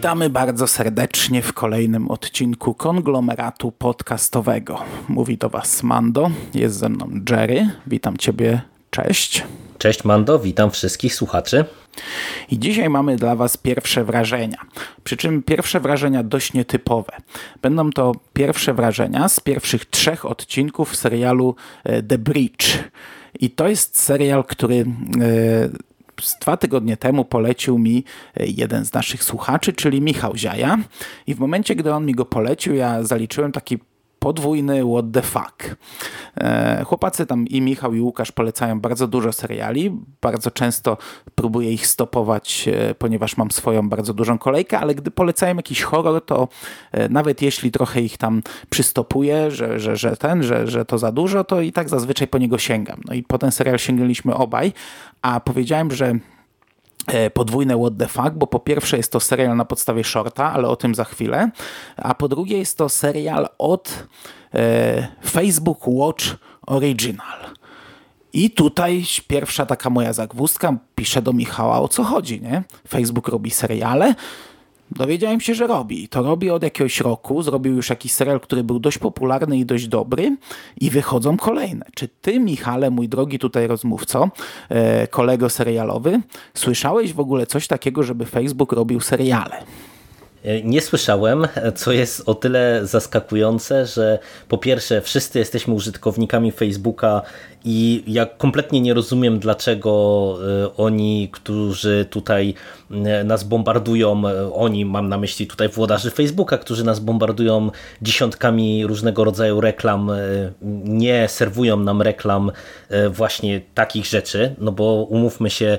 Witamy bardzo serdecznie w kolejnym odcinku konglomeratu podcastowego. Mówi do Was Mando, jest ze mną Jerry. Witam Ciebie, cześć. Cześć Mando, witam wszystkich słuchaczy. I dzisiaj mamy dla Was pierwsze wrażenia. Przy czym pierwsze wrażenia dość nietypowe. Będą to pierwsze wrażenia z pierwszych trzech odcinków serialu e, The Bridge. I to jest serial, który e, dwa tygodnie temu polecił mi e, jeden z naszych słuchaczy, czyli Michał Ziaja. I w momencie, gdy on mi go polecił, ja zaliczyłem taki podwójny what the fuck. E, chłopacy tam i Michał i Łukasz polecają bardzo dużo seriali. Bardzo często próbuję ich stopować, e, ponieważ mam swoją bardzo dużą kolejkę, ale gdy polecają jakiś horror, to e, nawet jeśli trochę ich tam przystopuję, że, że, że ten, że, że to za dużo, to i tak zazwyczaj po niego sięgam. No i po ten serial sięgnęliśmy obaj, a powiedziałem, że podwójne what the fuck, bo po pierwsze jest to serial na podstawie shorta, ale o tym za chwilę, a po drugie jest to serial od e, Facebook Watch Original. I tutaj pierwsza taka moja zagwózdka, piszę do Michała o co chodzi, nie? Facebook robi seriale, Dowiedziałem się, że robi. To robi od jakiegoś roku. Zrobił już jakiś serial, który był dość popularny i dość dobry i wychodzą kolejne. Czy ty, Michale, mój drogi tutaj rozmówco, e, kolego serialowy, słyszałeś w ogóle coś takiego, żeby Facebook robił seriale? E, nie słyszałem, co jest o tyle zaskakujące, że po pierwsze wszyscy jesteśmy użytkownikami Facebooka i ja kompletnie nie rozumiem, dlaczego e, oni, którzy tutaj e, nas bombardują, oni, mam na myśli tutaj włodarzy Facebooka, którzy nas bombardują dziesiątkami różnego rodzaju reklam, nie serwują nam reklam właśnie takich rzeczy, no bo umówmy się,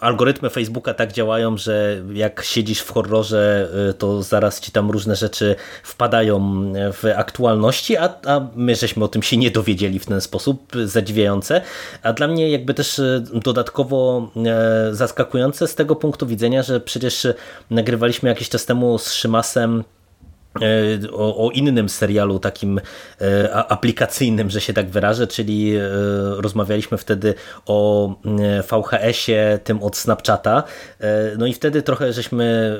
algorytmy Facebooka tak działają, że jak siedzisz w horrorze, y, to zaraz ci tam różne rzeczy wpadają w aktualności, a, a my żeśmy o tym się nie dowiedzieli w ten sposób, zadziwiające. A dla mnie jakby też y, dodatkowo zaskakujące z tego punktu widzenia, że przecież nagrywaliśmy jakiś czas temu z Szymasem o, o, innym serialu takim e, aplikacyjnym, że się tak wyrażę, czyli e, rozmawialiśmy wtedy o VHS-ie, tym od Snapchata. No i wtedy trochę żeśmy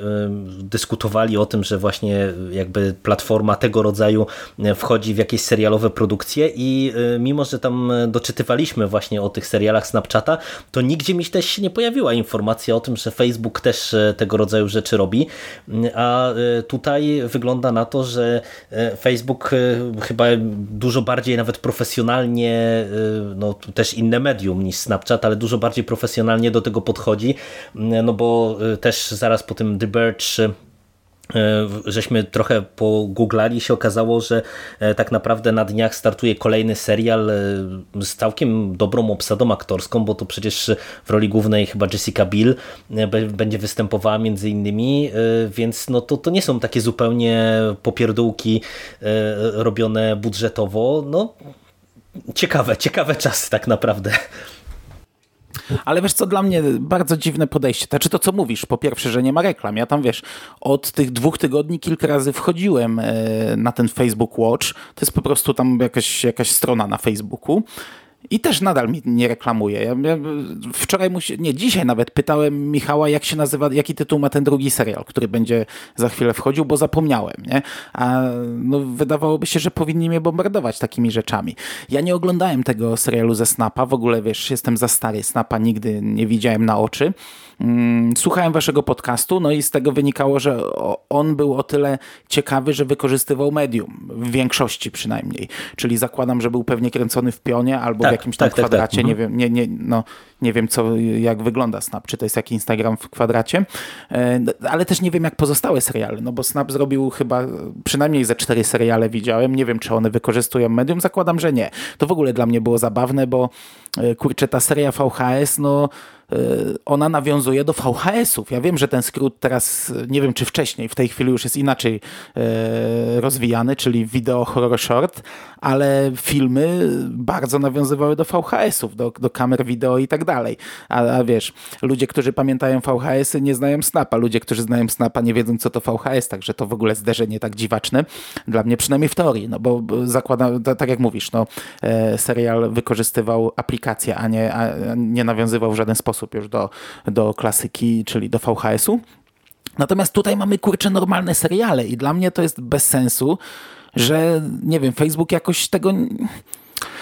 dyskutowali o tym, że właśnie jakby platforma tego rodzaju wchodzi w jakieś serialowe produkcje i mimo, że tam doczytywaliśmy właśnie o tych serialach Snapchata, to nigdzie mi też nie pojawiła informacja o tym, że Facebook też tego rodzaju rzeczy robi, a tutaj wygląda wygląda na to, że e, Facebook e, chyba dużo bardziej nawet profesjonalnie, e, no też inne medium niż Snapchat, ale dużo bardziej profesjonalnie do tego podchodzi, no bo też zaraz po tym The Birch żeśmy trochę pogooglali się okazało, że e, tak naprawdę na dniach startuje kolejny serial e, z całkiem dobrą obsadą aktorską, bo to przecież w roli głównej chyba Jessica Biel będzie występowała między innymi, więc no to, to nie są takie zupełnie popierdółki robione budżetowo. No ciekawe, ciekawe czasy tak naprawdę. Ale wiesz co, dla mnie bardzo dziwne podejście. Znaczy to, co mówisz, po pierwsze, że nie ma reklam. Ja tam, wiesz, od tych dwóch tygodni kilka razy wchodziłem e, na ten Facebook Watch. To jest po prostu tam jakaś, jakaś strona na Facebooku. I też nadal mi nie reklamuje. Ja, ja wczoraj musi, nie, dzisiaj nawet pytałem Michała, jak się nazywa, jaki tytuł ma ten drugi serial, który będzie za chwilę wchodził, bo zapomniałem, nie? A no, wydawałoby się, że powinni mnie bombardować takimi rzeczami. Ja nie oglądałem tego serialu ze Snapa, w ogóle wiesz, jestem za stary, Snapa nigdy nie widziałem na oczy. Mm, słuchałem waszego podcastu, no i z tego wynikało, że on był o tyle ciekawy, że wykorzystywał medium, w większości przynajmniej. Czyli zakładam, że był pewnie kręcony w pionie albo tak, w jakimś tam tak, kwadracie, tak, tak. nie wiem, nie, nie, no, nie wiem co, jak wygląda Snap, czy to jest jak Instagram w kwadracie, e, ale też nie wiem jak pozostałe seriale, no bo Snap zrobił chyba przynajmniej ze cztery seriale widziałem, nie wiem czy one wykorzystują medium, zakładam, że nie. To w ogóle dla mnie było zabawne, bo e, kurczę, ta seria VHS, no ona nawiązuje do VHS-ów. Ja wiem, że ten skrót teraz, nie wiem czy wcześniej, w tej chwili już jest inaczej rozwijany, czyli video horror short, ale filmy bardzo nawiązywały do VHS-ów, do, do kamer wideo i tak dalej. A, a wiesz, ludzie, którzy pamiętają VHS-y nie znają Snapa, ludzie, którzy znają Snapa nie wiedzą co to VHS, także to w ogóle zderzenie tak dziwaczne, dla mnie przynajmniej w teorii, no bo zakładam, tak jak mówisz, no e, serial wykorzystywał aplikację, a nie, a nie nawiązywał w żaden sposób już do, do klasyki, czyli do VHS-u. Natomiast tutaj mamy kurczę normalne seriale i dla mnie to jest bez sensu, że nie wiem, Facebook jakoś tego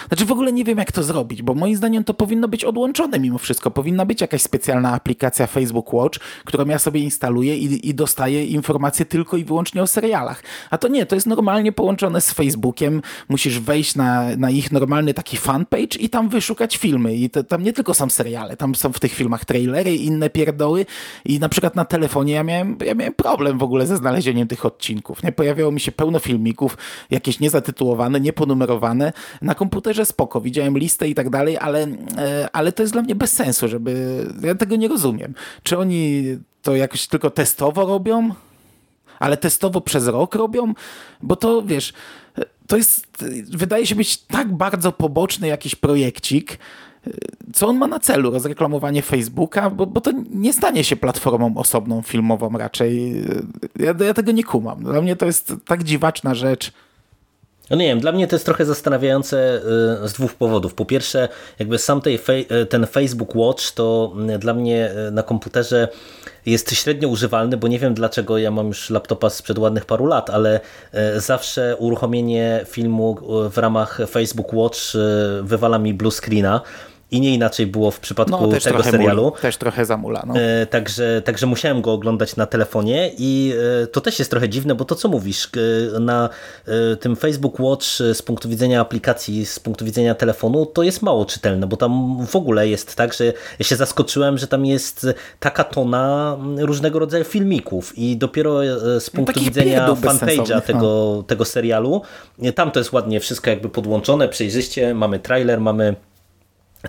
znaczy w ogóle nie wiem, jak to zrobić, bo moim zdaniem to powinno być odłączone mimo wszystko. Powinna być jakaś specjalna aplikacja Facebook Watch, którą ja sobie instaluję i, i dostaję informacje tylko i wyłącznie o serialach. A to nie, to jest normalnie połączone z Facebookiem. Musisz wejść na, na ich normalny taki fanpage i tam wyszukać filmy. I to, tam nie tylko są seriale, tam są w tych filmach trailery i inne pierdoły. I na przykład na telefonie ja miałem, ja miałem problem w ogóle ze znalezieniem tych odcinków. Nie? Pojawiało mi się pełno filmików, jakieś niezatytułowane, nieponumerowane. Na komputerze że spoko, widziałem listę i tak dalej, ale, e, ale to jest dla mnie bez sensu, żeby, ja tego nie rozumiem. Czy oni to jakoś tylko testowo robią? Ale testowo przez rok robią? Bo to, wiesz, to jest, wydaje się być tak bardzo poboczny jakiś projekcik, co on ma na celu? Rozreklamowanie Facebooka? Bo, bo to nie stanie się platformą osobną filmową raczej. Ja, ja tego nie kumam. Dla mnie to jest tak dziwaczna rzecz. No nie wiem, dla mnie to jest trochę zastanawiające y, z dwóch powodów. Po pierwsze, jakby sam tej, y, ten Facebook Watch to y, dla mnie na komputerze jest średnio używalny, bo nie wiem dlaczego ja mam już laptopa sprzed ładnych paru lat, ale zawsze uruchomienie filmu w ramach Facebook Watch wywala mi blue screena i nie inaczej było w przypadku no, tego serialu. Muli, też trochę zamula. No. E, także, także musiałem go oglądać na telefonie i e, to też jest trochę dziwne, bo to co mówisz, na e, tym Facebook Watch z punktu widzenia aplikacji, z punktu widzenia telefonu, to jest mało czytelne, bo tam w ogóle jest tak, że ja się zaskoczyłem, że tam jest taka tona różnego rodzaju filmików i dopiero z no, punktu no, widzenia fanpage'a tego, tego serialu, tam to jest ładnie wszystko jakby podłączone, przejrzyście, mamy trailer, mamy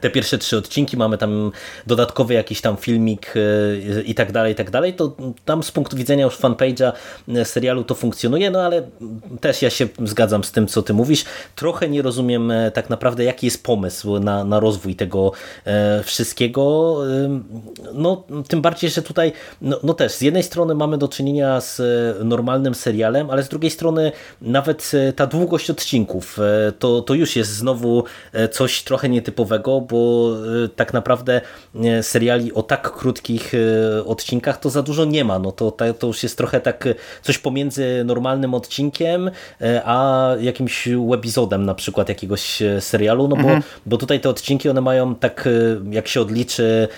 te pierwsze trzy odcinki, mamy tam dodatkowy jakiś tam filmik e, i tak dalej, i tak dalej, to tam z punktu widzenia już fanpage'a e, serialu to funkcjonuje, no ale też ja się zgadzam z tym, co ty mówisz. Trochę nie rozumiem e, tak naprawdę, jaki jest pomysł na, na rozwój tego wszystkiego. No, tym bardziej, że tutaj no, no też z jednej strony mamy do czynienia z normalnym serialem, ale z drugiej strony nawet ta długość odcinków to, to już jest znowu coś trochę nietypowego, bo y, tak naprawdę y, seriali o tak krótkich y, odcinkach to za dużo nie ma. No to, to już jest trochę tak coś pomiędzy normalnym odcinkiem, a jakimś webizodem na przykład jakiegoś serialu, no bo, mhm. bo tutaj te odcinki one mają tak, jak się odliczy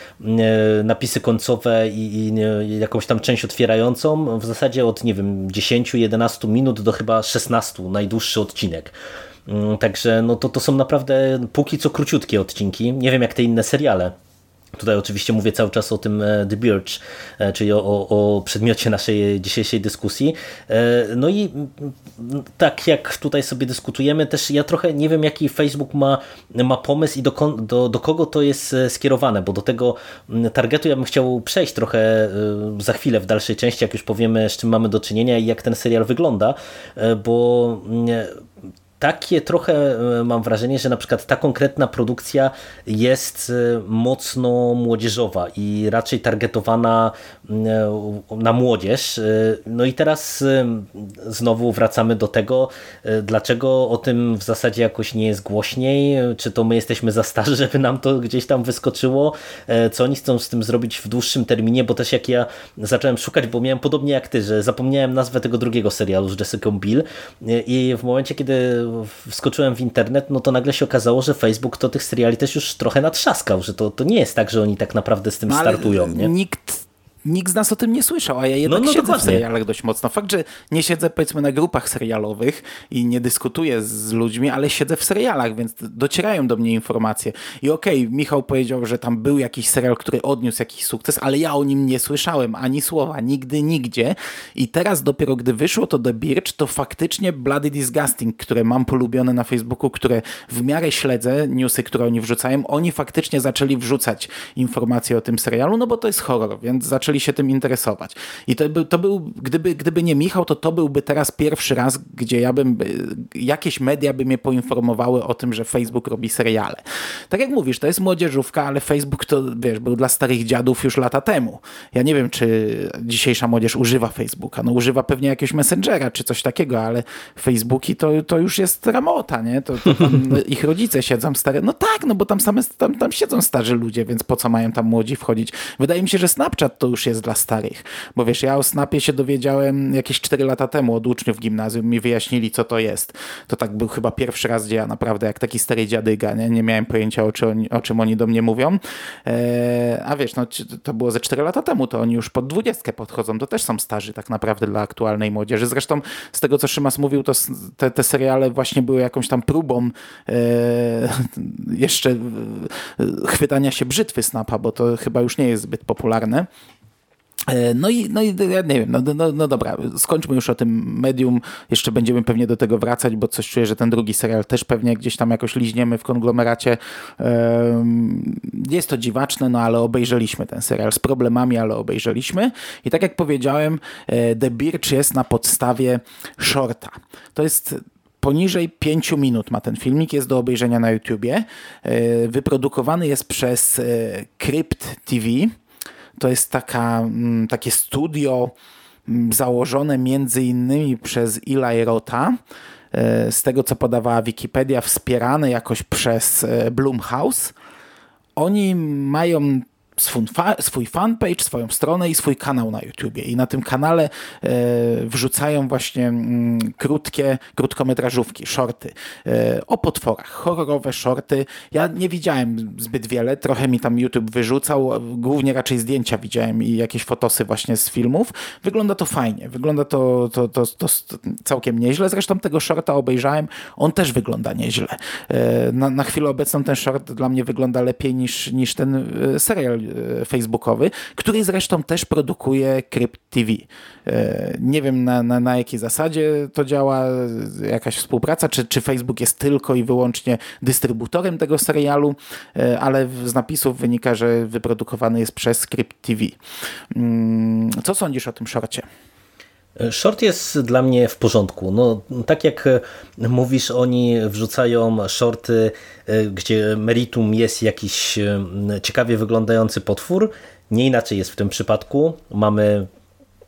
napisy końcowe i, i jakąś tam część otwierającą, w zasadzie od nie wiem 10-11 minut do chyba 16 najdłuższy odcinek. Mm, także no to, to są naprawdę póki co króciutkie odcinki. Nie wiem jak te inne seriale. Tutaj oczywiście mówię cały czas o tym e, The Birch, e, czyli o, o, przedmiocie naszej dzisiejszej dyskusji. E, no i tak jak tutaj sobie dyskutujemy, też ja trochę nie wiem jaki Facebook ma, ma pomysł i do, do, do kogo to jest skierowane, bo do tego targetu ja bym chciał przejść trochę za chwilę w dalszej części, jak już powiemy z czym mamy do czynienia i jak ten serial wygląda, bo takie trochę e, mam wrażenie, że na przykład ta konkretna produkcja jest e, mocno młodzieżowa i raczej targetowana e, na młodzież. No i teraz znowu wracamy do tego, dlaczego o tym w zasadzie jakoś nie jest głośniej, czy to my jesteśmy za starzy, żeby nam to gdzieś tam wyskoczyło, co oni chcą z tym zrobić w dłuższym terminie, bo też jak ja zacząłem szukać, bo miałem podobnie jak ty, że zapomniałem nazwę tego drugiego serialu z Jessica Bill i w momencie, kiedy wskoczyłem w internet, no to nagle się okazało, że Facebook to tych seriali też już trochę natrzaskał, że to, to nie jest tak, że oni tak naprawdę z tym no, startują. Nie? Nikt nikt z nas o tym nie słyszał, a ja jednak no, no, siedzę dokładnie. w serialach dość mocno. Fakt, że nie siedzę powiedzmy na grupach serialowych i nie dyskutuję z ludźmi, ale siedzę w serialach, więc docierają do mnie informacje. I okej, okay, Michał powiedział, że tam był jakiś serial, który odniósł jakiś sukces, ale ja o nim nie słyszałem ani słowa, nigdy, nigdzie. I teraz dopiero gdy wyszło to The Birch, to faktycznie Bloody Disgusting, które mam polubione na Facebooku, które w miarę śledzę, newsy, które oni wrzucają, oni faktycznie zaczęli wrzucać informacje o tym serialu, no bo to jest horror, więc zaczęli się tym interesować. I to był, to był gdyby, gdyby nie Michał, to to byłby teraz pierwszy raz, gdzie ja bym, jakieś media by mnie poinformowały o tym, że Facebook robi seriale. Tak jak mówisz, to jest młodzieżówka, ale Facebook to, wiesz, był dla starych dziadów już lata temu. Ja nie wiem, czy dzisiejsza młodzież używa Facebooka. No używa pewnie jakiegoś Messengera czy coś takiego, ale Facebooki to, to już jest ramota, nie? To, to ich rodzice siedzą stare. No tak, no bo tam same tam, tam siedzą starzy ludzie, więc po co mają tam młodzi wchodzić? Wydaje mi się, że Snapchat to już jest dla starych. Bo wiesz, ja o Snapie się dowiedziałem jakieś 4 lata temu od uczniów gimnazjum, mi wyjaśnili, co to jest. To tak był chyba pierwszy raz, gdzie ja naprawdę jak taki stary dziadyga, nie, nie miałem pojęcia, o, czy oni, o czym oni do mnie mówią. Eee, a wiesz, no, to było ze 4 lata temu, to oni już pod dwudziestkę podchodzą, to też są starzy tak naprawdę dla aktualnej młodzieży. Zresztą z tego, co Szymas mówił, to te, te seriale właśnie były jakąś tam próbą e, jeszcze e, chwytania się brzytwy Snapa, bo to chyba już nie jest zbyt popularne. E, no i, no i ja nie wiem, no, no, no dobra, skończmy już o tym medium, jeszcze będziemy pewnie do tego wracać, bo coś czuję, że ten drugi serial też pewnie gdzieś tam jakoś liźniemy w konglomeracie. Jest to dziwaczne, no ale obejrzeliśmy ten serial z problemami, ale obejrzeliśmy i tak jak powiedziałem, e, The Birch jest na podstawie shorta. To jest poniżej 5 minut ma ten filmik, jest do obejrzenia na YouTubie. E, wyprodukowany jest przez Crypt TV, to jest taka, mm, takie studio mm, założone między innymi przez Eli Rota, e, z tego co podawała Wikipedia, wspierane jakoś przez e, Blumhouse. Oni mają swój, fa swój fanpage, swoją stronę i swój kanał na YouTubie. I na tym kanale e, wrzucają właśnie mm, krótkie, krótkometrażówki, shorty e, o potworach, horrorowe shorty. Ja nie widziałem zbyt wiele, trochę mi tam YouTube wyrzucał, głównie raczej zdjęcia widziałem i jakieś fotosy właśnie z filmów. Wygląda to fajnie, wygląda to, to, to, to całkiem nieźle. Zresztą tego shorta obejrzałem, on też wygląda nieźle. E, na, na chwilę obecną ten short dla mnie wygląda lepiej niż, niż ten serial facebookowy, który zresztą też produkuje Crypt TV. E, nie wiem na, na, na jakiej zasadzie to działa, jakaś współpraca, czy, czy Facebook jest tylko i wyłącznie dystrybutorem tego serialu, e, ale z napisów wynika, że wyprodukowany jest przez Crypt TV. Mm, co sądzisz o tym szorcie? Short jest dla mnie w porządku. No, tak jak mówisz, oni wrzucają shorty, e, gdzie meritum jest jakiś e, ciekawie wyglądający potwór. Nie inaczej jest w tym przypadku. Mamy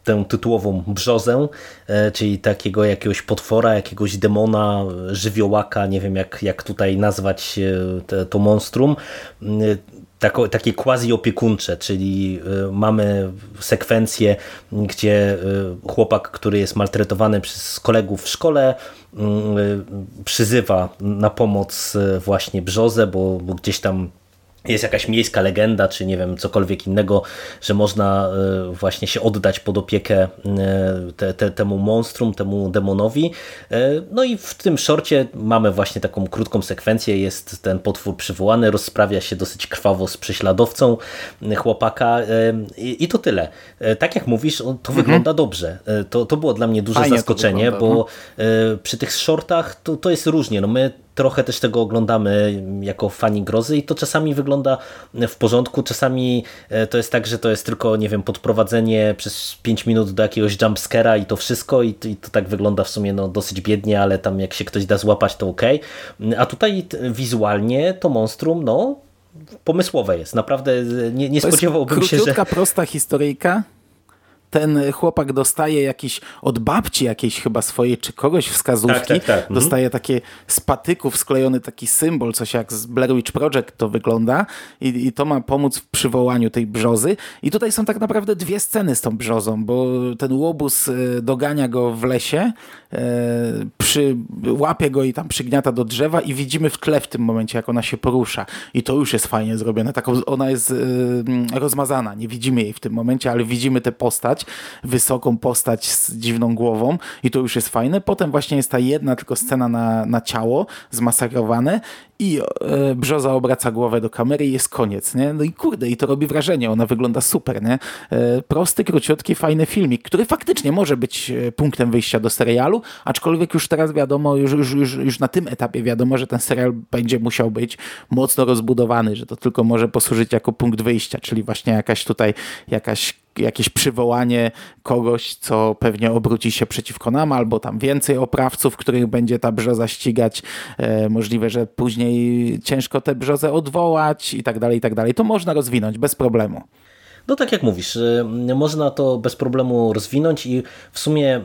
tę tytułową brzozę, e, czyli takiego jakiegoś potwora, jakiegoś demona, żywiołaka, nie wiem jak, jak tutaj nazwać to monstrum tako, takie quasi opiekuńcze, czyli y, mamy sekwencję, gdzie y, chłopak, który jest maltretowany przez kolegów w szkole, y, przyzywa na pomoc właśnie brzozę, bo, bo gdzieś tam jest jakaś miejska legenda, czy nie wiem, cokolwiek innego, że można e, właśnie się oddać pod opiekę e, te, te, temu monstrum, temu demonowi. E, no i w tym szorcie mamy właśnie taką krótką sekwencję, jest ten potwór przywołany, rozprawia się dosyć krwawo z prześladowcą chłopaka i, i to tyle. Tak jak mówisz, to mhm. wygląda dobrze. To, to było dla mnie duże Fajnie zaskoczenie, bo no. przy tych shortach to, to jest różnie. No my trochę też tego oglądamy jako fani grozy i to czasami wygląda w porządku, czasami e, to jest tak, że to jest tylko, nie wiem, podprowadzenie przez 5 minut do jakiegoś jumpscare'a i to wszystko i to, i to tak wygląda w sumie no, dosyć biednie, ale tam jak się ktoś da złapać to ok. A tutaj wizualnie to monstrum, no pomysłowe jest. Naprawdę nie, nie spodziewałbym się, że... prosta historyjka, ten chłopak dostaje jakiś od babci jakiejś chyba swojej, czy kogoś wskazówki, tak, tak, tak. Mhm. dostaje takie z patyków sklejony taki symbol, coś jak z Blair Witch Project to wygląda i, i to ma pomóc w przywołaniu tej brzozy. I tutaj są tak naprawdę dwie sceny z tą brzozą, bo ten łobuz e, dogania go w lesie, e, przy, łapie go i tam przygniata do drzewa i widzimy w tle w tym momencie, jak ona się porusza. I to już jest fajnie zrobione. Taką, ona jest e, rozmazana, nie widzimy jej w tym momencie, ale widzimy tę postać, wysoką postać z dziwną głową i to już jest fajne. Potem właśnie jest ta jedna tylko scena na, na ciało zmasakrowane i e, Brzoza obraca głowę do kamery i jest koniec, nie? No i kurde, i to robi wrażenie, ona wygląda super, nie? E, prosty, króciutki, fajny filmik, który faktycznie może być e, punktem wyjścia do serialu, aczkolwiek już teraz wiadomo, już, już, już, już na tym etapie wiadomo, że ten serial będzie musiał być mocno rozbudowany, że to tylko może posłużyć jako punkt wyjścia, czyli właśnie jakaś tutaj, jakaś jakieś przywołanie kogoś, co pewnie obróci się przeciwko nam, albo tam więcej oprawców, których będzie ta brzoza ścigać. E, możliwe, że później ciężko tę brzozę odwołać i tak dalej, i tak dalej. To można rozwinąć bez problemu. No tak jak mówisz, y, można to bez problemu rozwinąć i w sumie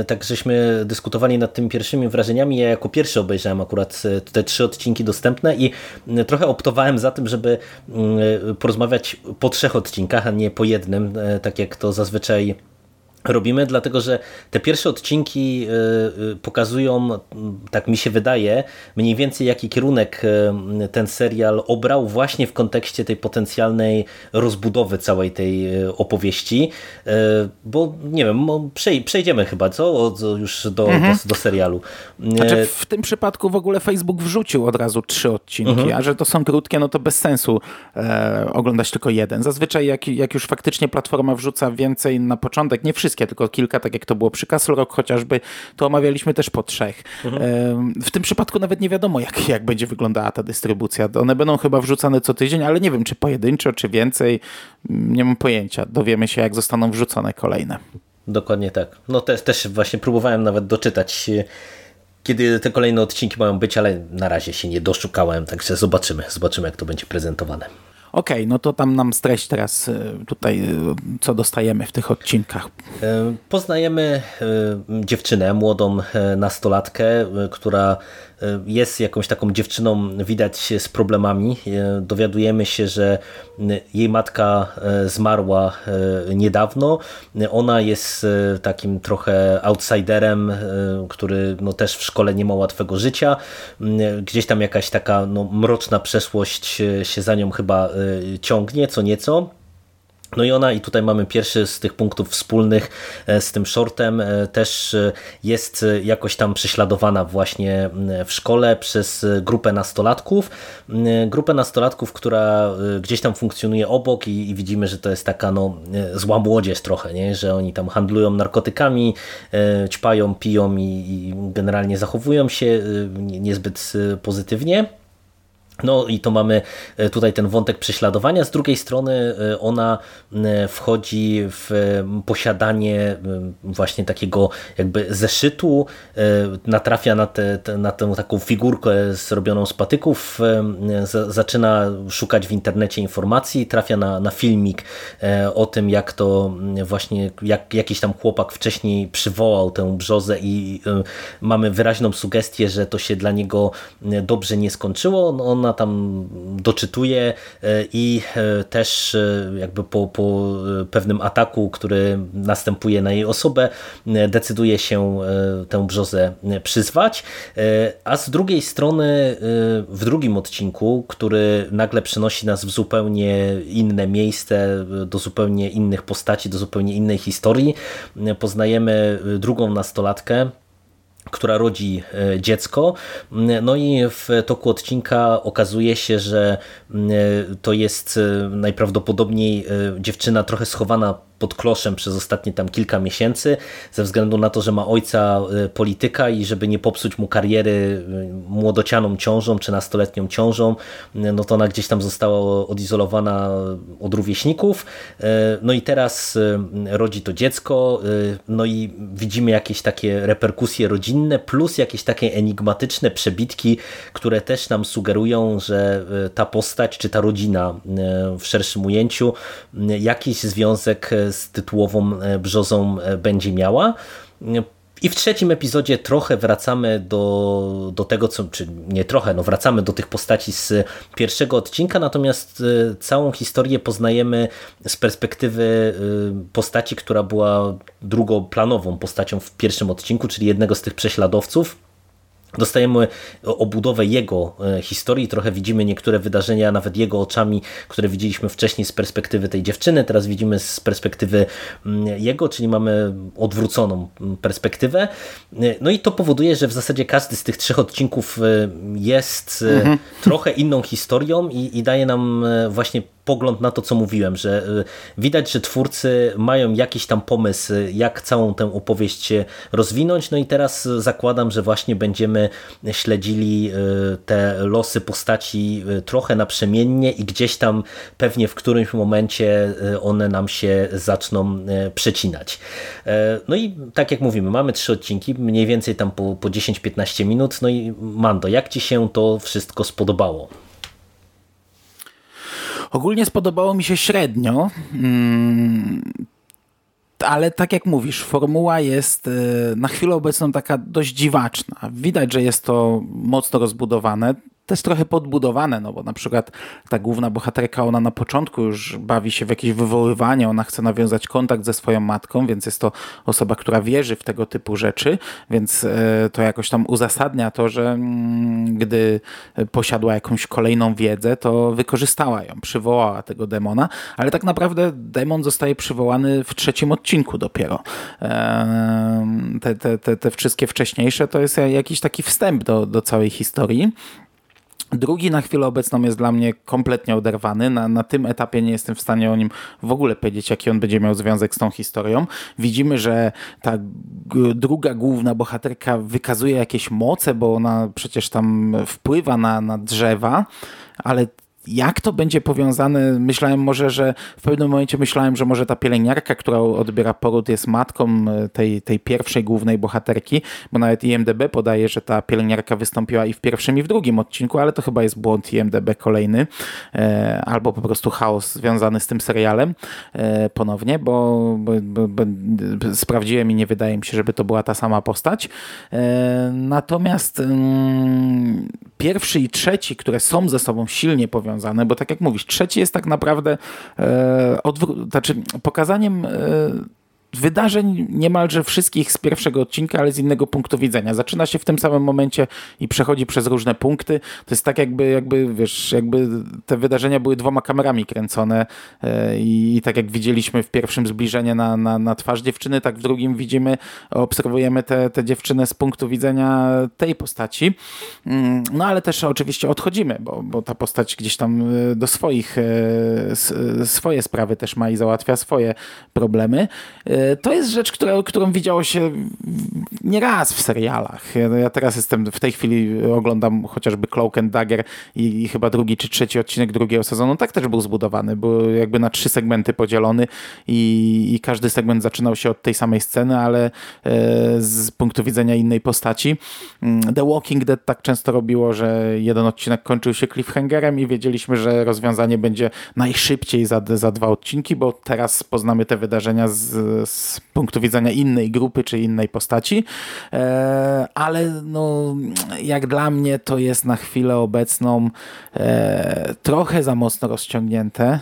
y, tak żeśmy dyskutowali nad tymi pierwszymi wrażeniami. Ja jako pierwszy obejrzałem akurat y, te trzy odcinki dostępne i trochę optowałem za tym, żeby porozmawiać po trzech odcinkach, a nie po jednym, tak jak to zazwyczaj robimy, dlatego że te pierwsze odcinki y, y, pokazują, tak mi się wydaje, mniej więcej jaki kierunek y, ten serial obrał właśnie w kontekście tej potencjalnej rozbudowy całej tej opowieści, bo nie wiem, przejdziemy chyba, co? Już do, mhm. do, do, serialu. Znaczy w tym przypadku w ogóle Facebook wrzucił od razu trzy odcinki, mhm. a że to są krótkie, no to bez sensu e, oglądać tylko jeden. Zazwyczaj jak, jak już faktycznie platforma wrzuca więcej na początek, nie wszystkie wszystkie, tylko kilka, tak jak to było przy Castle Rock chociażby, to omawialiśmy też po trzech. Mhm. W tym przypadku nawet nie wiadomo, jak, jak będzie wyglądała ta dystrybucja. One będą chyba wrzucane co tydzień, ale nie wiem, czy pojedynczo, czy więcej. Nie mam pojęcia. Dowiemy się, jak zostaną wrzucone kolejne. Dokładnie tak. No też, też właśnie próbowałem nawet doczytać kiedy te kolejne odcinki mają być, ale na razie się nie doszukałem, także zobaczymy, zobaczymy jak to będzie prezentowane. Okay, no to tam nam streść teraz y, tutaj, y, co dostajemy w tych odcinkach. E, poznajemy e, dziewczynę, młodą e, nastolatkę, która jest jakąś taką dziewczyną, widać z problemami. Dowiadujemy się, że jej matka zmarła niedawno. Ona jest takim trochę outsiderem, który no też w szkole nie ma łatwego życia. Gdzieś tam jakaś taka no, mroczna przeszłość się za nią chyba ciągnie, co nieco. No i ona, i tutaj mamy pierwszy z tych punktów wspólnych e, z tym shortem, e, też e, jest jakoś tam prześladowana właśnie w szkole przez grupę nastolatków. Grupę nastolatków, która gdzieś tam funkcjonuje obok i, i widzimy, że to jest taka no, zła młodzież trochę, nie? że oni tam handlują narkotykami, ćpają, piją i, i generalnie zachowują się niezbyt pozytywnie. No i to mamy e, tutaj ten wątek prześladowania. Z drugiej strony e, ona e, wchodzi w posiadanie właśnie takiego jakby zeszytu, natrafia na, te, na tę taką figurkę zrobioną z patyków, zaczyna szukać w internecie informacji, trafia na, na filmik o tym, jak to właśnie, jak jakiś tam chłopak wcześniej przywołał tę brzozę i mamy wyraźną sugestię, że to się dla niego dobrze nie skończyło. No, ona tam doczytuje e, i e, też e, jakby po, po pewnym ataku, który następuje na jej osobę, decyduje się tę brzozę przyzwać, a z drugiej strony w drugim odcinku, który nagle przenosi nas w zupełnie inne miejsce, do zupełnie innych postaci, do zupełnie innej historii, poznajemy drugą nastolatkę, która rodzi e, dziecko. No i w toku odcinka okazuje się, że to jest e, najprawdopodobniej e, dziewczyna trochę schowana pod kloszem przez ostatnie tam kilka miesięcy, ze względu na to, że ma ojca y, polityka i żeby nie popsuć mu kariery y, młodocianą ciążą czy nastoletnią ciążą, y, no to ona gdzieś tam została odizolowana od rówieśników. No i teraz rodzi to dziecko, no i widzimy jakieś takie reperkusje rodzinne, plus jakieś takie enigmatyczne przebitki, które też nam sugerują, że ta postać czy ta rodzina w szerszym ujęciu jakiś związek z tytułową brzozą będzie miała. I w trzecim epizodzie trochę wracamy do, do tego, co, czy nie trochę, no wracamy do tych postaci z pierwszego odcinka, natomiast całą historię poznajemy z perspektywy postaci, która była drugoplanową postacią w pierwszym odcinku, czyli jednego z tych prześladowców Dostajemy obudowę jego e, historii, trochę widzimy niektóre wydarzenia, nawet jego oczami, które widzieliśmy wcześniej z perspektywy tej dziewczyny, teraz widzimy z perspektywy mm, jego, czyli mamy odwróconą mm, perspektywę. E, no i to powoduje, że w zasadzie każdy z tych trzech odcinków e, jest mhm. trochę inną historią i, i daje nam właśnie pogląd na to, co mówiłem, że y, widać, że twórcy mają jakiś tam pomysł, jak całą tę opowieść rozwinąć, no i teraz zakładam, że właśnie będziemy śledzili y, te losy postaci y, trochę naprzemiennie i gdzieś tam pewnie w którymś momencie one nam się zaczną przecinać. No i tak jak mówimy, mamy trzy odcinki, mniej więcej tam po, po 10-15 minut, no i Mando, jak Ci się to wszystko spodobało? Ogólnie spodobało mi się średnio. Mm, ale tak jak mówisz, formuła jest e, na chwilę obecną taka dość dziwaczna. Widać, że jest to mocno rozbudowane to jest trochę podbudowane, no bo na przykład ta główna bohaterka, ona na początku już bawi się w jakieś wywoływanie, ona chce nawiązać kontakt ze swoją matką, więc jest to osoba, która wierzy w tego typu rzeczy, więc e, to jakoś tam uzasadnia to, że mm, gdy posiadła jakąś kolejną wiedzę, to wykorzystała ją, przywołała tego demona, ale tak naprawdę demon zostaje przywołany w trzecim odcinku dopiero. Te, te, te, te wszystkie wcześniejsze to jest jakiś taki wstęp do, do całej historii. Drugi na chwilę obecną jest dla mnie kompletnie oderwany. Na, na tym etapie nie jestem w stanie o nim w ogóle powiedzieć, jaki on będzie miał związek z tą historią. Widzimy, że ta druga główna bohaterka wykazuje jakieś moce, bo ona przecież tam wpływa na, na drzewa, ale jak to będzie powiązane? Myślałem może, że w pewnym momencie myślałem, że może ta pielęgniarka, która odbiera poród jest matką e, tej, tej pierwszej głównej bohaterki, bo nawet IMDB podaje, że ta pielęgniarka wystąpiła i w pierwszym i w drugim odcinku, ale to chyba jest błąd IMDB kolejny, e, albo po prostu chaos związany z tym serialem e, ponownie, bo, bo, bo, sprawdziłem i nie wydaje mi się, żeby to była ta sama postać. Natomiast mm, pierwszy i trzeci, które są ze sobą silnie powiązane, bo tak jak mówisz, trzeci jest tak naprawdę e, znaczy pokazaniem e, wydarzeń niemalże wszystkich z pierwszego odcinka, ale z innego punktu widzenia. Zaczyna się w tym samym momencie i przechodzi przez różne punkty. To jest tak jakby, jakby wiesz, jakby te wydarzenia były dwoma kamerami kręcone e, i, i tak jak widzieliśmy w pierwszym zbliżenie na, na, na twarz dziewczyny, tak w drugim widzimy, obserwujemy tę te, te dziewczynę z punktu widzenia tej postaci. Mm, no ale też oczywiście odchodzimy, bo, bo ta postać gdzieś tam e, do swoich, e, swoje sprawy też ma i załatwia swoje problemy. To jest rzecz, która, którą widziało się nieraz w serialach. Ja teraz jestem, w tej chwili oglądam chociażby Cloak and Dagger i, i chyba drugi czy trzeci odcinek drugiego sezonu tak też był zbudowany, był jakby na trzy segmenty podzielony i, i każdy segment zaczynał się od tej samej sceny, ale e, z punktu widzenia innej postaci. Mm, The Walking Dead tak często robiło, że jeden odcinek kończył się cliffhangerem i wiedzieliśmy, że rozwiązanie będzie najszybciej za, za dwa odcinki, bo teraz poznamy te wydarzenia z, z punktu widzenia innej grupy czy innej postaci, e, ale no, jak dla mnie to jest na chwilę obecną e, trochę za mocno rozciągnięte.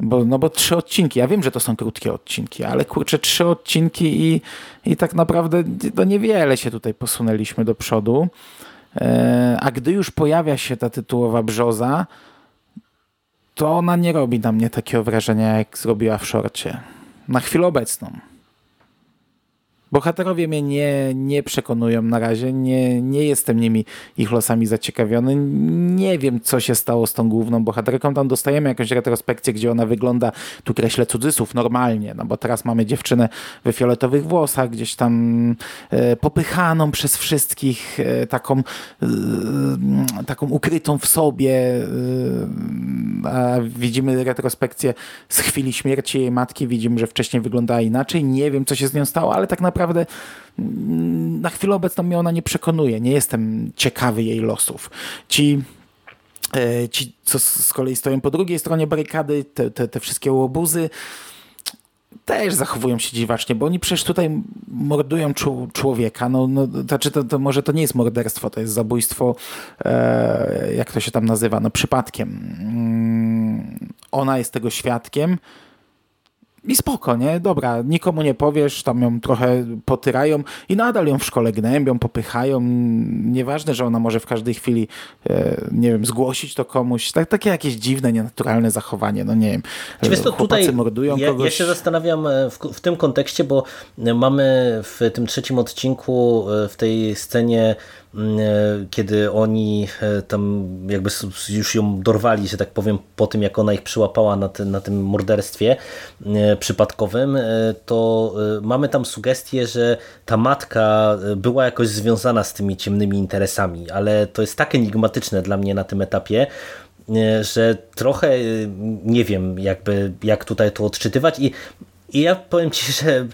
Bo, no bo trzy odcinki, ja wiem, że to są krótkie odcinki, ale kurczę, trzy odcinki i, i tak naprawdę to niewiele się tutaj posunęliśmy do przodu. E, a gdy już pojawia się ta tytułowa brzoza, to ona nie robi na mnie takiego wrażenia, jak zrobiła w szorcie na chwilę obecną. Bohaterowie mnie nie, nie przekonują na razie, nie, nie jestem nimi ich losami zaciekawiony. Nie wiem, co się stało z tą główną bohaterką. Tam dostajemy jakąś retrospekcję, gdzie ona wygląda, tu kreślę cudzysłów, normalnie, no bo teraz mamy dziewczynę we fioletowych włosach, gdzieś tam e, popychaną przez wszystkich, e, taką, e, taką ukrytą w sobie. A widzimy retrospekcję z chwili śmierci jej matki, widzimy, że wcześniej wyglądała inaczej. Nie wiem, co się z nią stało, ale tak naprawdę naprawdę mm, na chwilę obecną mnie ona nie przekonuje. Nie jestem ciekawy jej losów. Ci e, ci, co z kolei stoją po drugiej stronie barykady, te, te, te wszystkie łobuzy, też zachowują się dziwacznie, bo oni przecież tutaj mordują człowieka. No, no, znaczy to, to może to nie jest morderstwo, to jest zabójstwo, e, jak to się tam nazywa, no przypadkiem. Mm, ona jest tego świadkiem i spoko, nie? Dobra, nikomu nie powiesz, tam ją trochę potyrają i nadal ją w szkole gnębią, popychają. Nieważne, że ona może w każdej chwili, e, nie wiem, zgłosić to komuś. Tak, takie jakieś dziwne, nienaturalne zachowanie, no nie wiem. Czy wiesz, to tutaj mordują ja, kogoś. Ja się zastanawiam e, w, w tym kontekście, bo mamy w tym trzecim odcinku, e, w tej scenie e, kiedy oni e, tam jakby już ją dorwali, że tak powiem, po tym jak ona ich przyłapała na, na tym morderstwie e, przypadkowym, to mamy tam sugestię, że ta matka była jakoś związana z tymi ciemnymi interesami, ale to jest tak enigmatyczne dla mnie na tym etapie, że trochę nie wiem jakby jak tutaj to odczytywać. I, i ja powiem Ci, że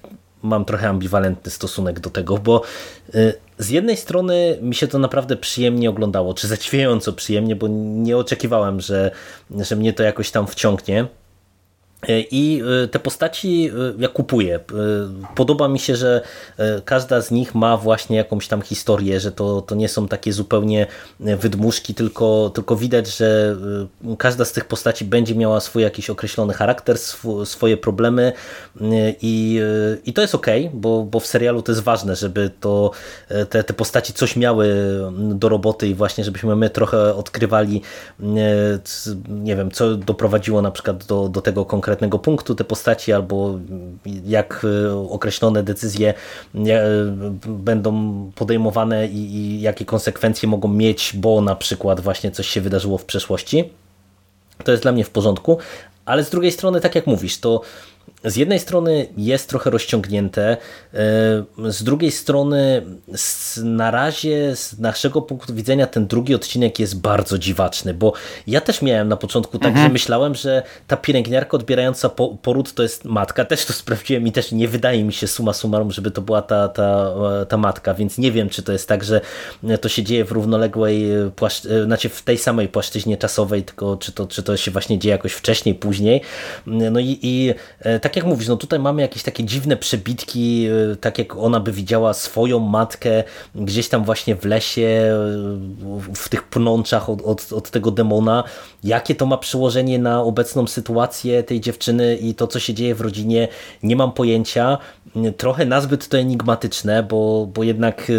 mam trochę ambiwalentny stosunek do tego, bo y, z jednej strony mi się to naprawdę przyjemnie oglądało, czy zaćwiejąco przyjemnie, bo nie oczekiwałem, że, że mnie to jakoś tam wciągnie. E, I e, te postaci e, ja kupuję. Podoba mi się, że każda z nich ma właśnie jakąś tam historię, że to, to nie są takie zupełnie wydmuszki, tylko, tylko widać, że każda z tych postaci będzie miała swój jakiś określony charakter, sw swoje problemy i, i to jest ok, bo, bo w serialu to jest ważne, żeby to, te, te postaci coś miały do roboty i właśnie żebyśmy my trochę odkrywali nie wiem, co doprowadziło na przykład do, do tego konkretnego konkretnego punktu te postaci, albo jak e, określone decyzje e, będą podejmowane i, i jakie konsekwencje mogą mieć, bo na przykład właśnie coś się wydarzyło w przeszłości. To jest dla mnie w porządku, ale z drugiej strony, tak jak mówisz, to z jednej strony jest trochę rozciągnięte, e, z drugiej strony na razie z naszego punktu widzenia ten drugi odcinek jest bardzo dziwaczny, bo ja też miałem na początku tak, mhm. że myślałem, że ta pielęgniarka odbierająca poród to jest matka, też to sprawdziłem i też nie wydaje mi się suma summarum, żeby to była ta, ta, ta matka, więc nie wiem, czy to jest tak, że to się dzieje w równoległej, płaszcz... znaczy w tej samej płaszczyźnie czasowej, tylko czy to, czy to się właśnie dzieje jakoś wcześniej, później. No i, i e, tak jak mówisz, no tutaj mamy jakieś takie dziwne przebitki, e, tak jak ona by widziała swoją matkę gdzieś tam właśnie w lesie, e, w tych pnączach od, od, od tego demona. Jakie to ma przełożenie na obecną sytuację tej dziewczyny i to, co się dzieje w rodzinie, nie mam pojęcia. Trochę nazbyt to enigmatyczne, bo, bo jednak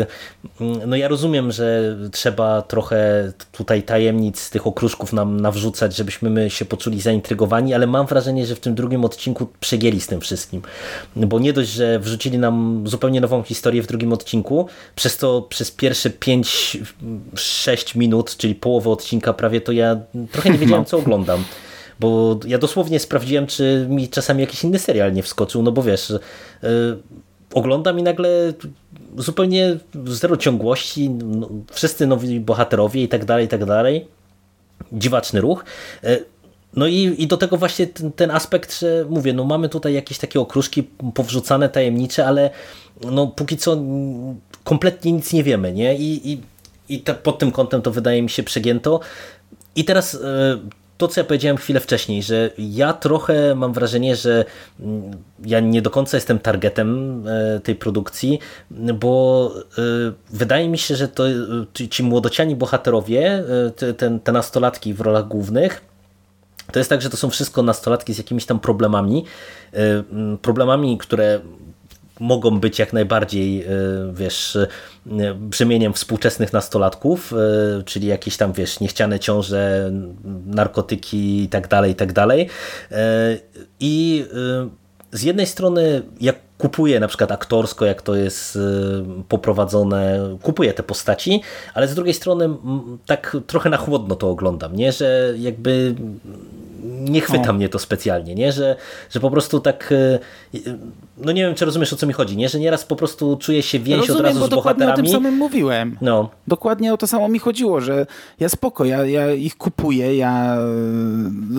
no ja rozumiem, że trzeba trochę tutaj tajemnic tych okruszków nam nawrzucać, żebyśmy my się poczuli zaintrygowani, ale mam wrażenie, że w tym drugim odcinku przegięli z tym wszystkim. Bo nie dość, że wrzucili nam zupełnie nową historię w drugim odcinku, przez to przez pierwsze 5-6 minut, czyli połowę odcinka prawie, to ja trochę nie wiedziałem, co oglądam. Bo ja dosłownie sprawdziłem, czy mi czasami jakiś inny serial nie wskoczył, no bo wiesz, yy, oglądam i nagle zupełnie zero ciągłości, no, wszyscy nowi bohaterowie i tak dalej, i tak dalej. Dziwaczny ruch. E, no i, i do tego właśnie ten, ten, aspekt, że mówię, no mamy tutaj jakieś takie okruszki powrzucane, tajemnicze, ale no póki co kompletnie nic nie wiemy, nie? I, i, i te, pod tym kątem to wydaje mi się przegięto. I teraz e, to, co ja powiedziałem chwilę wcześniej, że ja trochę mam wrażenie, że mm, ja nie do końca jestem targetem e, tej produkcji, bo e, wydaje mi się, że to ci młodociani bohaterowie, te, te nastolatki w rolach głównych, to jest tak, że to są wszystko nastolatki z jakimiś tam problemami, problemami, które mogą być jak najbardziej, e, wiesz, e, brzemieniem współczesnych nastolatków, e, czyli jakieś tam, wiesz, niechciane ciąże, narkotyki i tak dalej, i tak dalej. I z jednej strony jak kupuję na przykład aktorsko, jak to jest poprowadzone, kupuję te postaci, ale z drugiej strony tak trochę na chłodno to oglądam, nie? Że jakby nie chwyta no. mnie to specjalnie, nie? Że, że po prostu tak no nie wiem, czy rozumiesz o co mi chodzi, nie? Że nieraz po prostu czuję się więź Rozumiem, od razu bo z bohaterami. dokładnie o tym samym mówiłem. No. Dokładnie o to samo mi chodziło, że ja spoko, ja, ja ich kupuję, ja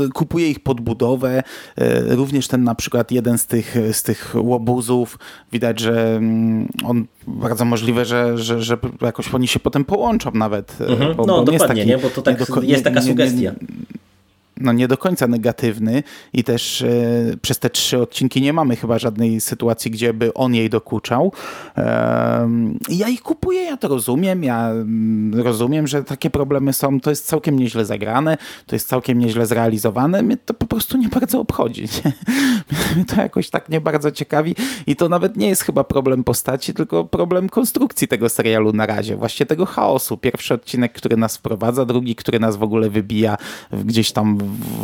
e, kupuję ich podbudowę, e, również ten na przykład jeden z tych, z tych łobuzów, widać, że mm, on bardzo możliwe, że, że, że jakoś oni się potem połączą nawet. E, mhm. No dokładnie, nie? Bo to tak jest taka sugestia. Nie, nie, no nie do końca negatywny i też e, przez te trzy odcinki nie mamy chyba żadnej sytuacji, gdzie by on jej dokuczał. Ja ich kupuję, ja to rozumiem, ja mm, rozumiem, że takie problemy są, to jest całkiem nieźle zagrane, to jest całkiem nieźle zrealizowane, mnie to po prostu nie bardzo obchodzi. Nie? To jakoś tak nie bardzo ciekawi i to nawet nie jest chyba problem postaci, tylko problem konstrukcji tego serialu na razie, właśnie tego chaosu. Pierwszy odcinek, który nas wprowadza, drugi, który nas w ogóle wybija gdzieś tam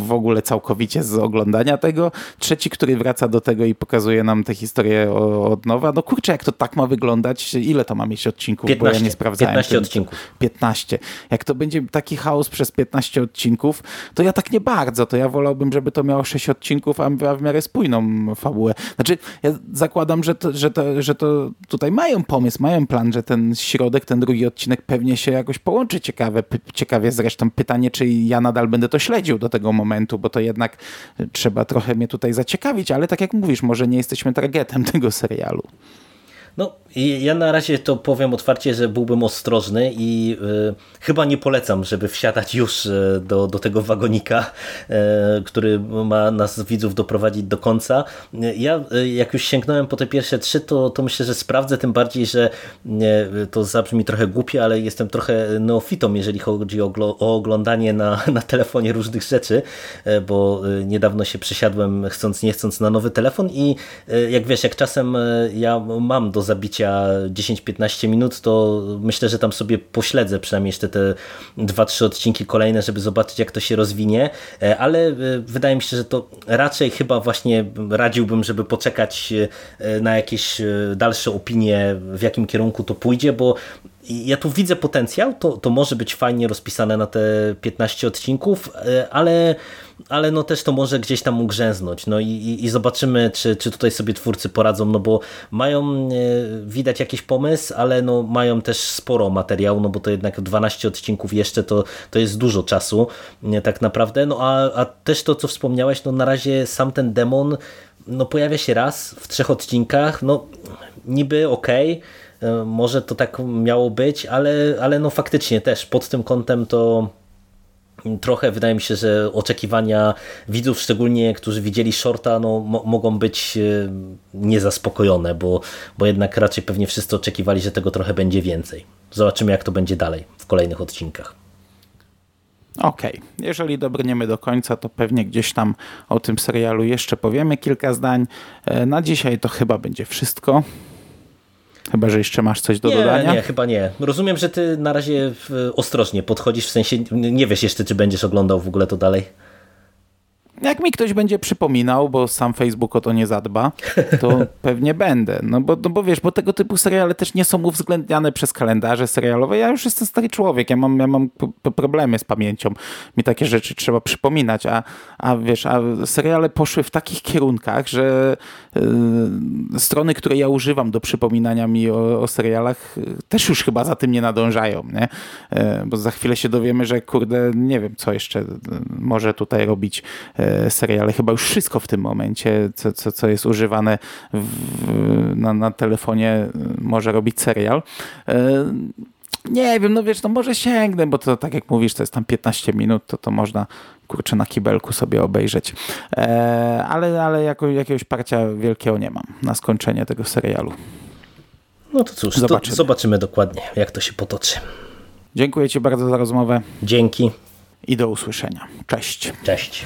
w ogóle całkowicie z oglądania tego. Trzeci, który wraca do tego i pokazuje nam tę historię od nowa. No kurczę, jak to tak ma wyglądać? Ile to ma mieć odcinków? 15, Bo ja nie sprawdzałem. 15 odcinków. 15. Jak to będzie taki chaos przez 15 odcinków, to ja tak nie bardzo. To ja wolałbym, żeby to miało 6 odcinków, a w miarę spójną fabułę. Znaczy, ja zakładam, że to, że to, że to tutaj mają pomysł, mają plan, że ten środek, ten drugi odcinek pewnie się jakoś połączy ciekawe, ciekawie zresztą. Pytanie, czy ja nadal będę to śledził do tego momentu, bo to jednak trzeba trochę mnie tutaj zaciekawić, ale tak jak mówisz, może nie jesteśmy targetem tego serialu. No, ja na razie to powiem otwarcie, że byłbym ostrożny i y, chyba nie polecam, żeby wsiadać już y, do, do tego wagonika, y, który ma nas widzów doprowadzić do końca. Ja jak już sięgnąłem po te pierwsze trzy, to, to myślę, że sprawdzę, tym bardziej, że to zabrzmi trochę głupie, ale jestem trochę neofitą, jeżeli chodzi o, o oglądanie na, na telefonie różnych rzeczy, bo niedawno się przesiadłem chcąc nie chcąc na nowy telefon i jak wiesz, jak czasem ja mam do zabicia 10-15 minut, to myślę, że tam sobie pośledzę przynajmniej jeszcze te 2-3 odcinki kolejne, żeby zobaczyć jak to się rozwinie, e, ale e, wydaje mi się, że to raczej chyba właśnie radziłbym, żeby poczekać e, na jakieś dalsze opinie, w jakim kierunku to pójdzie, bo ja tu widzę potencjał, to, to może być fajnie rozpisane na te 15 odcinków, ale ale no też to może gdzieś tam ugrzęznąć. No i, i, i, zobaczymy, czy, czy tutaj sobie twórcy poradzą, no bo mają e, widać jakiś pomysł, ale no mają też sporo materiału, no bo to jednak 12 odcinków jeszcze to, to jest dużo czasu tak naprawdę. No a, a też to, co wspomniałeś, no na razie sam ten demon no pojawia się raz w trzech odcinkach, no niby okej, okay, może to tak miało być, ale, ale no faktycznie też pod tym kątem to trochę wydaje mi się, że oczekiwania widzów, szczególnie którzy widzieli shorta, no, mogą być e, niezaspokojone, bo, bo jednak raczej pewnie wszyscy oczekiwali, że tego trochę będzie więcej. Zobaczymy, jak to będzie dalej w kolejnych odcinkach. Okej, okay. jeżeli dobrniemy do końca, to pewnie gdzieś tam o tym serialu jeszcze powiemy kilka zdań. E, na dzisiaj to chyba będzie wszystko. Chyba, że jeszcze masz coś do nie, dodania? Nie, chyba nie. Rozumiem, że ty na razie ostrożnie podchodzisz, w sensie nie wiesz jeszcze, czy będziesz oglądał w ogóle to dalej. Jak mi ktoś będzie przypominał, bo sam Facebook o to nie zadba, to pewnie będę. No bo, no bo wiesz, bo tego typu seriale też nie są uwzględniane przez kalendarze serialowe. Ja już jestem stary człowiek, ja mam, ja mam problemy z pamięcią. Mi takie rzeczy trzeba przypominać, a, a wiesz, a seriale poszły w takich kierunkach, że yy, strony, które ja używam do przypominania mi o, o serialach, yy, też już chyba za tym nie nadążają, nie? Yy, bo za chwilę się dowiemy, że kurde, nie wiem, co jeszcze y, może tutaj robić seriale. Chyba już wszystko w tym momencie, co, co, co jest używane w, na, na telefonie, może robić serial. E, nie wiem, no wiesz, no może sięgnę, bo to tak jak mówisz, to jest tam 15 minut, to to można kurczę na kibelku sobie obejrzeć. E, ale ale jako, jakiegoś parcia wielkiego nie mam na skończenie tego serialu. No to cóż, zobaczymy. To zobaczymy dokładnie, jak to się potoczy. Dziękuję Ci bardzo za rozmowę. Dzięki. I do usłyszenia. Cześć. Cześć.